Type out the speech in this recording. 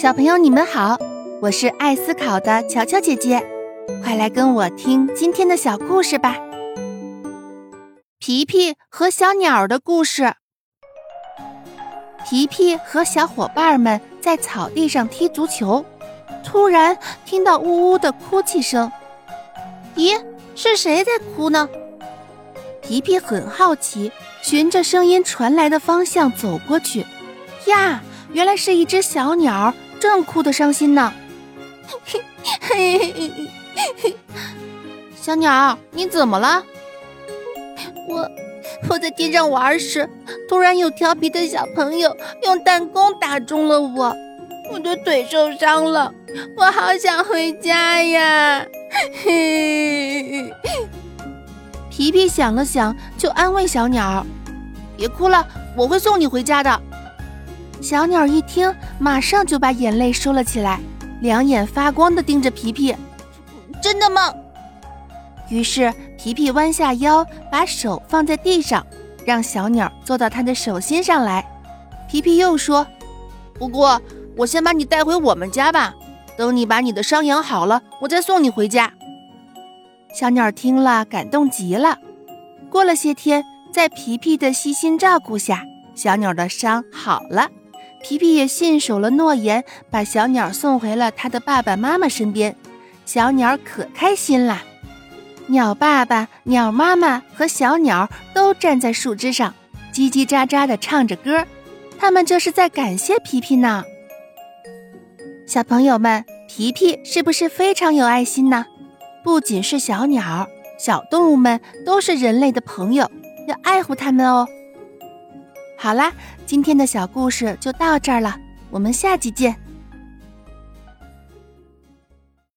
小朋友，你们好，我是爱思考的乔乔姐姐，快来跟我听今天的小故事吧。皮皮和小鸟的故事。皮皮和小伙伴们在草地上踢足球，突然听到呜呜的哭泣声。咦，是谁在哭呢？皮皮很好奇，循着声音传来的方向走过去。呀，原来是一只小鸟。正哭得伤心呢，小鸟，你怎么了？我我在地上玩时，突然有调皮的小朋友用弹弓打中了我，我的腿受伤了，我好想回家呀！皮皮想了想，就安慰小鸟：“别哭了，我会送你回家的。”小鸟一听，马上就把眼泪收了起来，两眼发光的盯着皮皮。真的吗？于是皮皮弯下腰，把手放在地上，让小鸟坐到他的手心上来。皮皮又说：“不过我先把你带回我们家吧，等你把你的伤养好了，我再送你回家。”小鸟听了，感动极了。过了些天，在皮皮的悉心照顾下，小鸟的伤好了。皮皮也信守了诺言，把小鸟送回了他的爸爸妈妈身边。小鸟可开心啦！鸟爸爸、鸟妈妈和小鸟都站在树枝上，叽叽喳喳地唱着歌。他们这是在感谢皮皮呢。小朋友们，皮皮是不是非常有爱心呢？不仅是小鸟，小动物们都是人类的朋友，要爱护它们哦。好啦，今天的小故事就到这儿了，我们下集见。